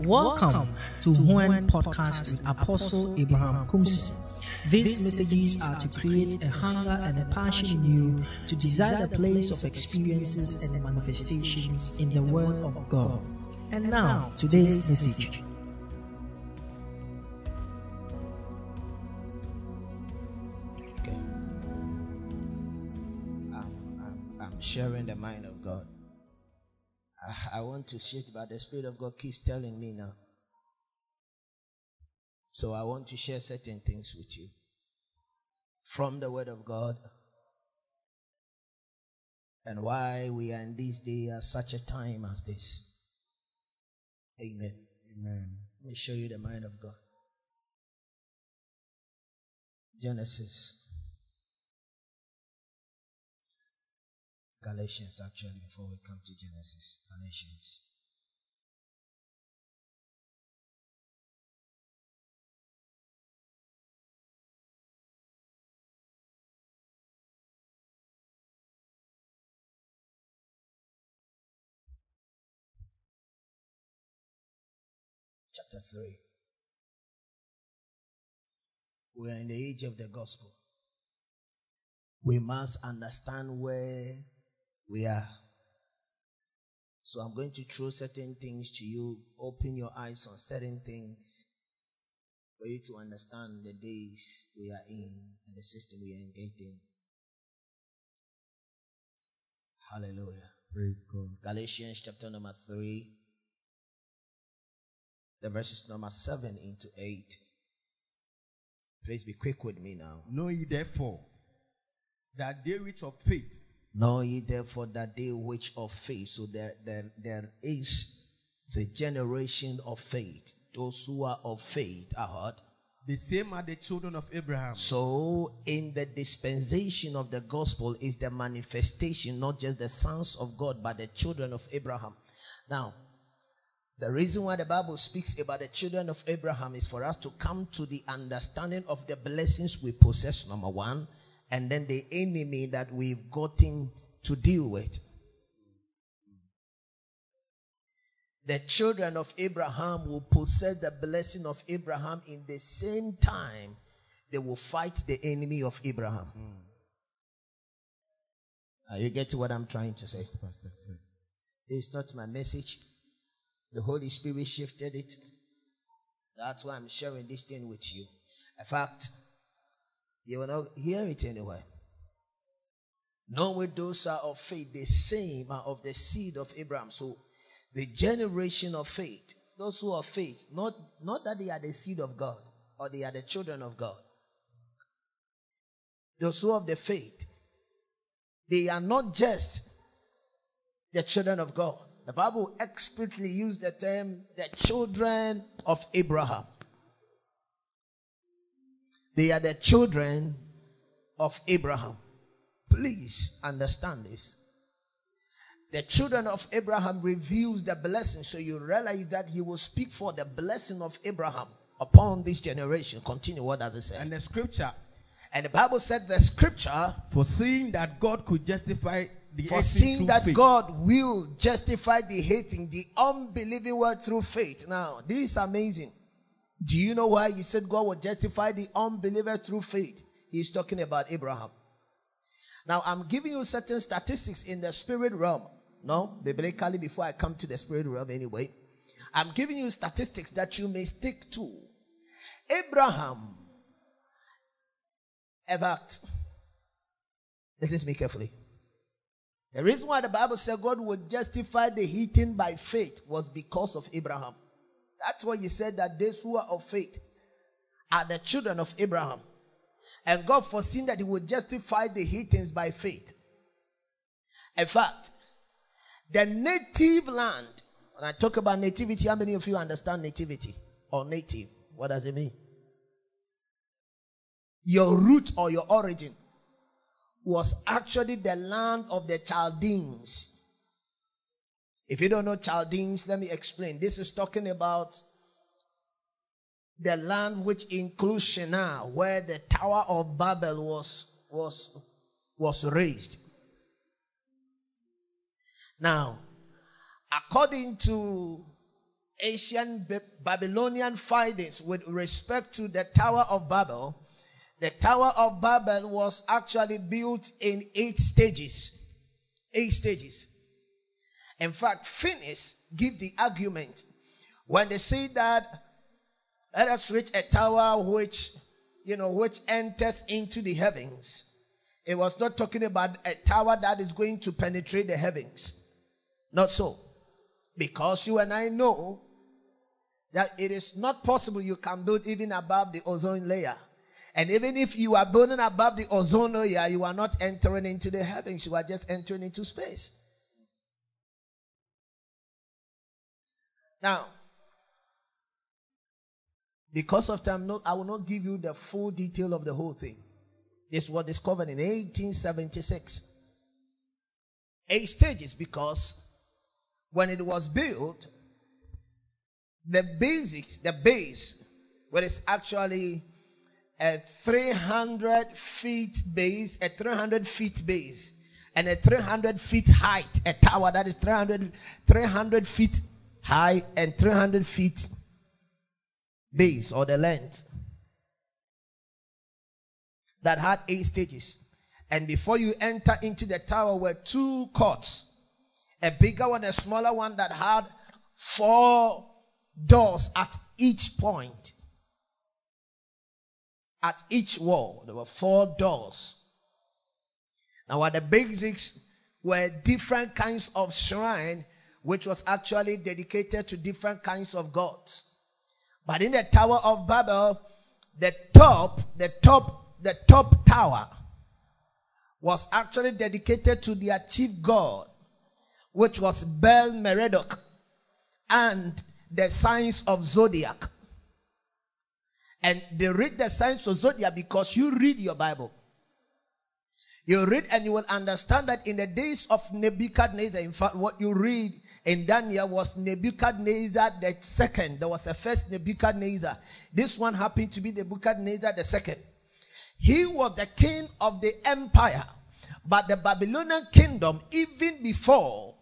Welcome to One Podcast with Apostle Abraham Kumsi. These messages are to create a hunger and a passion in you to desire the place of experiences and manifestations in the Word of God. And now, today's message. Okay. I'm, I'm, I'm sharing the mind of God. I, I want to shift, but the Spirit of God keeps telling me now. So I want to share certain things with you from the Word of God and why we are in this day at such a time as this. Amen. Amen. Let me show you the mind of God. Genesis. Galatians, actually, before we come to Genesis. Galatians. Chapter 3. We are in the age of the gospel. We must understand where we are. So I'm going to throw certain things to you, open your eyes on certain things for you to understand the days we are in and the system we are engaged in. Hallelujah. Praise God. Galatians chapter number 3, the verses number 7 into 8. Please be quick with me now. Know ye therefore that they which of faith Know ye therefore that they which of faith. So there, there, there is the generation of faith. Those who are of faith are heard. the same are the children of Abraham. So in the dispensation of the gospel is the manifestation, not just the sons of God, but the children of Abraham. Now, the reason why the Bible speaks about the children of Abraham is for us to come to the understanding of the blessings we possess, number one, and then the enemy that we've gotten to deal with. The children of Abraham will possess the blessing of Abraham in the same time they will fight the enemy of Abraham. Are you getting what I'm trying to say? This is not my message. The Holy Spirit shifted it. That's why I'm sharing this thing with you. In fact, you will not hear it anywhere. anyway. Knowing those are of faith, the same are of the seed of Abraham. So the generation of faith, those who are faith, not, not that they are the seed of God or they are the children of God. Those who have the faith, they are not just the children of God. The Bible explicitly used the term the children of Abraham. They are the children of Abraham. Please understand this. The children of Abraham reveals the blessing, so you realize that he will speak for the blessing of Abraham upon this generation. Continue. What does it say? And the scripture, And the Bible said the scripture foreseeing that God could justify the for seeing that faith. God will justify the hating, the unbelieving word through faith. Now, this is amazing. Do you know why he said God will justify the unbeliever through faith? He's talking about Abraham. Now, I'm giving you certain statistics in the spirit realm. No, biblically, before I come to the spirit realm, anyway, I'm giving you statistics that you may stick to. Abraham, fact, listen to me carefully. The reason why the Bible said God would justify the heathen by faith was because of Abraham. That's why he said that those who are of faith are the children of Abraham. And God foreseen that he would justify the heathens by faith. In fact, the native land, when I talk about nativity, how many of you understand nativity or native? What does it mean? Your root or your origin was actually the land of the Chaldeans. If you don't know Chaldeans, let me explain. This is talking about the land which includes Shinar, where the Tower of Babel was, was, was raised. Now, according to ancient Babylonian findings with respect to the Tower of Babel, the Tower of Babel was actually built in eight stages. Eight stages. In fact, Finis give the argument when they say that let us reach a tower which, you know, which enters into the heavens. It was not talking about a tower that is going to penetrate the heavens. Not so. Because you and I know that it is not possible you can build even above the ozone layer. And even if you are building above the ozone layer, you are not entering into the heavens, you are just entering into space. Now, because of time, no, I will not give you the full detail of the whole thing. This was discovered in 1876. Eight stages because when it was built, the basics, the base, well, it's actually a 300 feet base, a 300 feet base, and a 300 feet height, a tower that is 300, 300 feet high and 300 feet base or the length that had eight stages. And before you enter into the tower were two courts, a bigger one, a smaller one that had four doors at each point. At each wall, there were four doors. Now, at the basics were different kinds of shrine, which was actually dedicated to different kinds of gods. But in the Tower of Babel, the top, the top, the top tower was actually dedicated to their chief god, which was Bel Merodach, and the signs of zodiac. And they read the signs of zodiac because you read your Bible. You read and you will understand that in the days of Nebuchadnezzar, in fact, what you read in Daniel was Nebuchadnezzar the second. There was a first Nebuchadnezzar. This one happened to be Nebuchadnezzar the second. He was the king of the empire, but the Babylonian kingdom, even before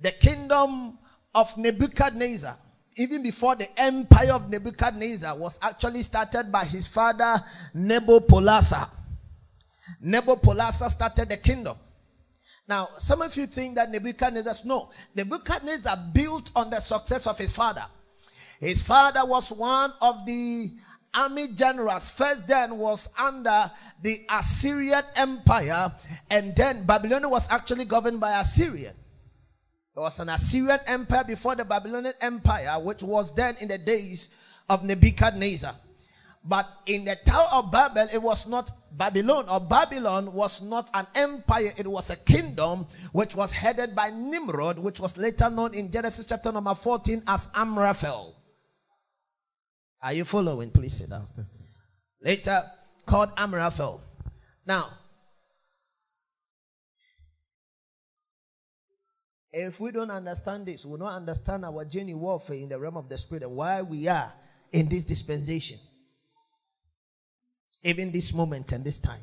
the kingdom of Nebuchadnezzar, even before the empire of Nebuchadnezzar was actually started by his father Nabopolassar. Nabopolassar started the kingdom. Now, some of you think that Nebuchadnezzar, no, Nebuchadnezzar built on the success of his father. His father was one of the army generals. First, then was under the Assyrian Empire, and then Babylon was actually governed by Assyrian. There was an Assyrian empire before the Babylonian Empire, which was then in the days of Nebuchadnezzar. But in the Tower of Babel, it was not Babylon, or Babylon was not an empire, it was a kingdom which was headed by Nimrod, which was later known in Genesis chapter number 14 as Amraphel. Are you following? Please sit down. Later called Amraphel. Now, if we don't understand this, we will not understand our journey warfare in the realm of the spirit and why we are in this dispensation even this moment and this time.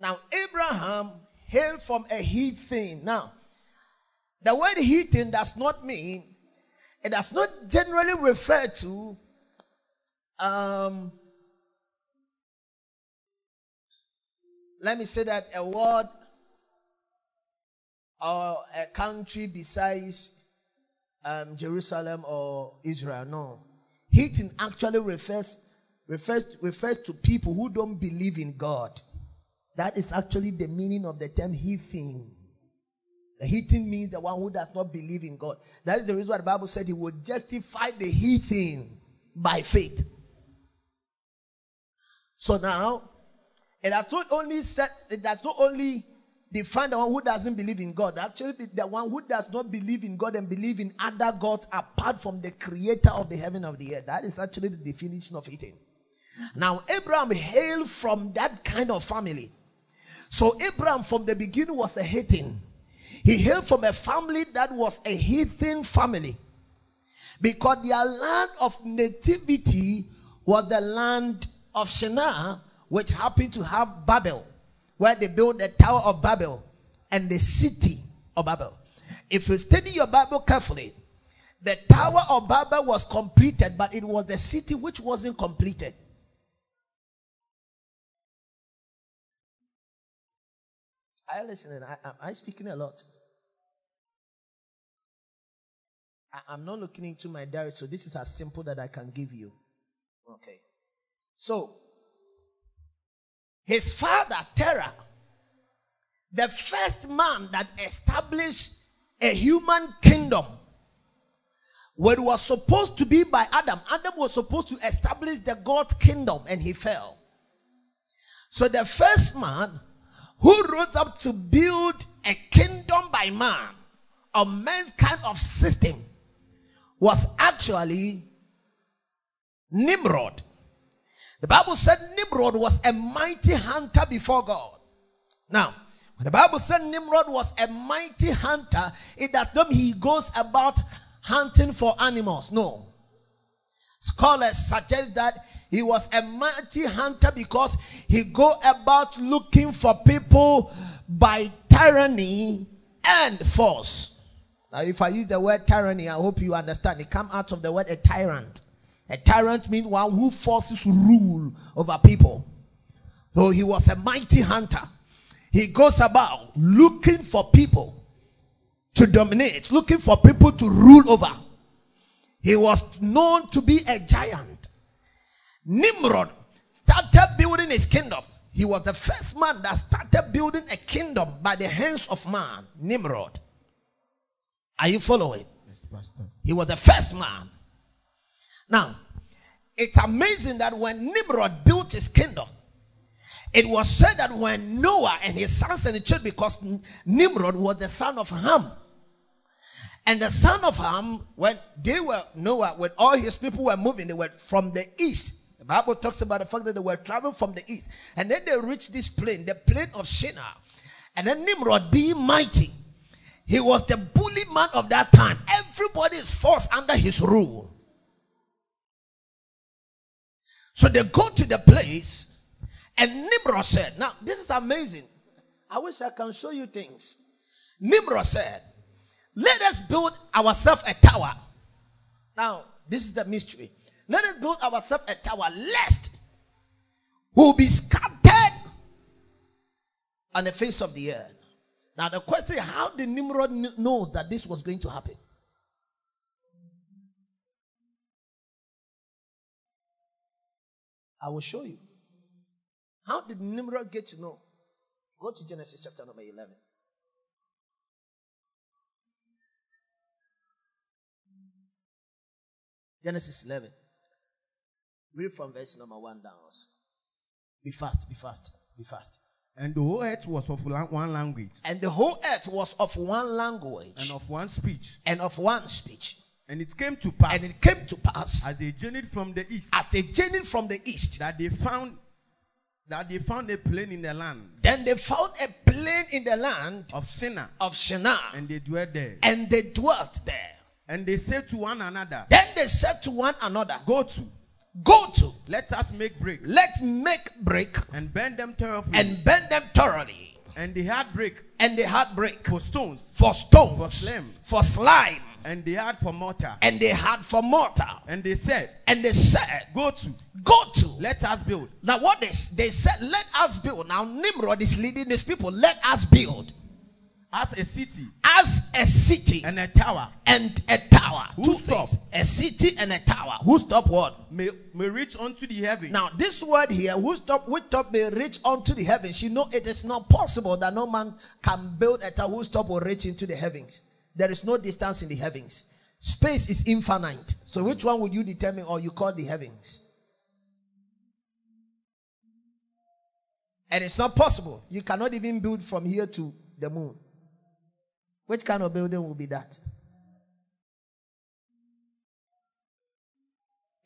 Now, Abraham hailed from a heathen. Now, the word heathen does not mean, it does not generally refer to um, let me say that a word or a country besides um, Jerusalem or Israel. No. Heathen actually refers, refers, refers to people who don't believe in God. That is actually the meaning of the term heathen. The heathen means the one who does not believe in God. That is the reason why the Bible said he would justify the heathen by faith. So now, it has not only said, it does not only define the one who doesn't believe in God. Actually, the one who does not believe in God and believe in other gods apart from the creator of the heaven of the earth. That is actually the definition of eating. Now, Abraham hailed from that kind of family. So, Abraham from the beginning was a heathen. He hailed from a family that was a heathen family because their land of nativity was the land of Shinar, which happened to have Babel where they built the Tower of Babel. and the city of Babel. If you study your Bible carefully, the Tower of Babel was completed, but it was the city which wasn't completed. You listening? I, am I speaking a lot? I, am not looking into my diary, so this is as simple that I can give you. Okay. So, his father, Terah, the first man that established a human kingdom, what was supposed to be by Adam, Adam was supposed to establish the God kingdom and he fell. So, the first man who rose up to build a kingdom by man, a man's kind of system, was actually Nimrod. The Bible said Nimrod was a mighty hunter before God. Now, when the Bible said Nimrod was a mighty hunter, it does not mean he goes about hunting for animals. No. Scholars suggest that he was a mighty hunter because he go about looking for people by tyranny and force. Now, if I use the word tyranny, I hope you understand. It comes out of the word a tyrant. A tyrant means one who forces rule over people. So he was a mighty hunter. He goes about looking for people to dominate, looking for people to rule over. He was known to be a giant. Nimrod started building his kingdom. He was the first man that started building a kingdom by the hands of man. Nimrod. Are you following? Yes, Pastor. He was the first man. Now, it's amazing that when Nimrod built his kingdom, it was said that when Noah and his sons and the children, because Nimrod was the son of Ham, and the son of Ham, when they were Noah, when all his people were moving, they were from the east. The Bible talks about the fact that they were traveling from the east, and then they reached this plain, the plain of Shinar. And then Nimrod, being mighty, he was the bully man of that time. Everybody is forced under his rule. So they go to the place, and Nimrod said, Now, this is amazing. I wish I can show you things. Nimrod said, Let us build ourselves a tower. Now, this is the mystery. Let us build ourselves a tower, lest we'll be scattered on the face of the earth. Now, the question is, how did Nimrod know that this was going to happen? I will show you. How did Nimrod get to know? Go to Genesis chapter number 11. Genesis 11. Read from verse number 1 down. Be fast, be fast, be fast. And the whole earth was of one language. And the whole earth was of one language. And of one speech. And of one speech. And it came to pass. And it came to pass. As they journeyed from the east. As they journeyed from the east. That they found that they found a plain in the land. Then they found a plain in the land of Shinar. Of Shinar. And they dwelt there. And they dwelt there. And they said to one another. Then they said to one another. Go to go to. Let us make brick. Let's make brick. And bend them thoroughly. And bend them thoroughly. And they had brick. And they had brick. For stones. For stones. For slime. For slime. And they had for mortar. And they had for mortar. And they said. And they said. Go to. Go to. Let us build. Now what they, they said, let us build. Now Nimrod is leading these people. Let us build as a city as a city and a tower and a tower who two stop things. a city and a tower who stop what may, may reach unto the heaven. now this word here who stop which stop may reach unto the heavens you know it is not possible that no man can build a tower whose top will reach into the heavens there is no distance in the heavens. Space is infinite. So which one would you determine? Or you call the heavens? And it's not possible. You cannot even build from here to the moon. Which kind of building will be that?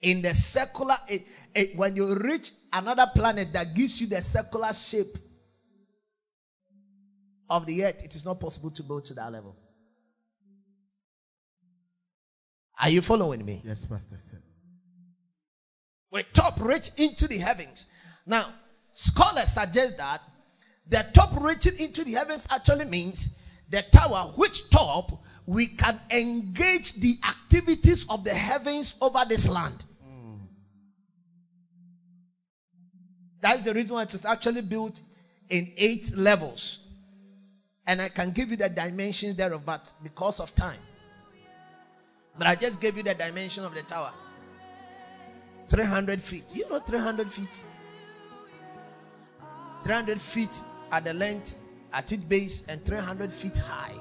In the circular, it, it, when you reach another planet that gives you the circular shape of the earth, it is not possible to go to that level. Are you following me? Yes, Pastor. Sir. We top reach into the heavens. Now, scholars suggest that the top reaching into the heavens actually means the tower, which top we can engage the activities of the heavens over this land. That's the reason why it is actually built in eight levels. And I can give you the dimensions thereof, but because of time. But I just gave you the dimension of the tower 300 feet. You know 300 feet? 300 feet at the length, at its base, and 300 feet high.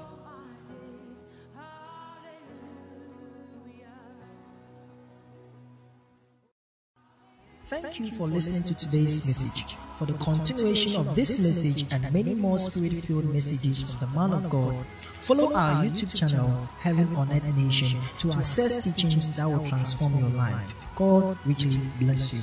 Thank you for listening to today's message. For the continuation of this message and many more spirit filled messages from the man of God, follow our YouTube channel, Heaven on Earth Nation, to access teachings that will transform your life. God richly bless you.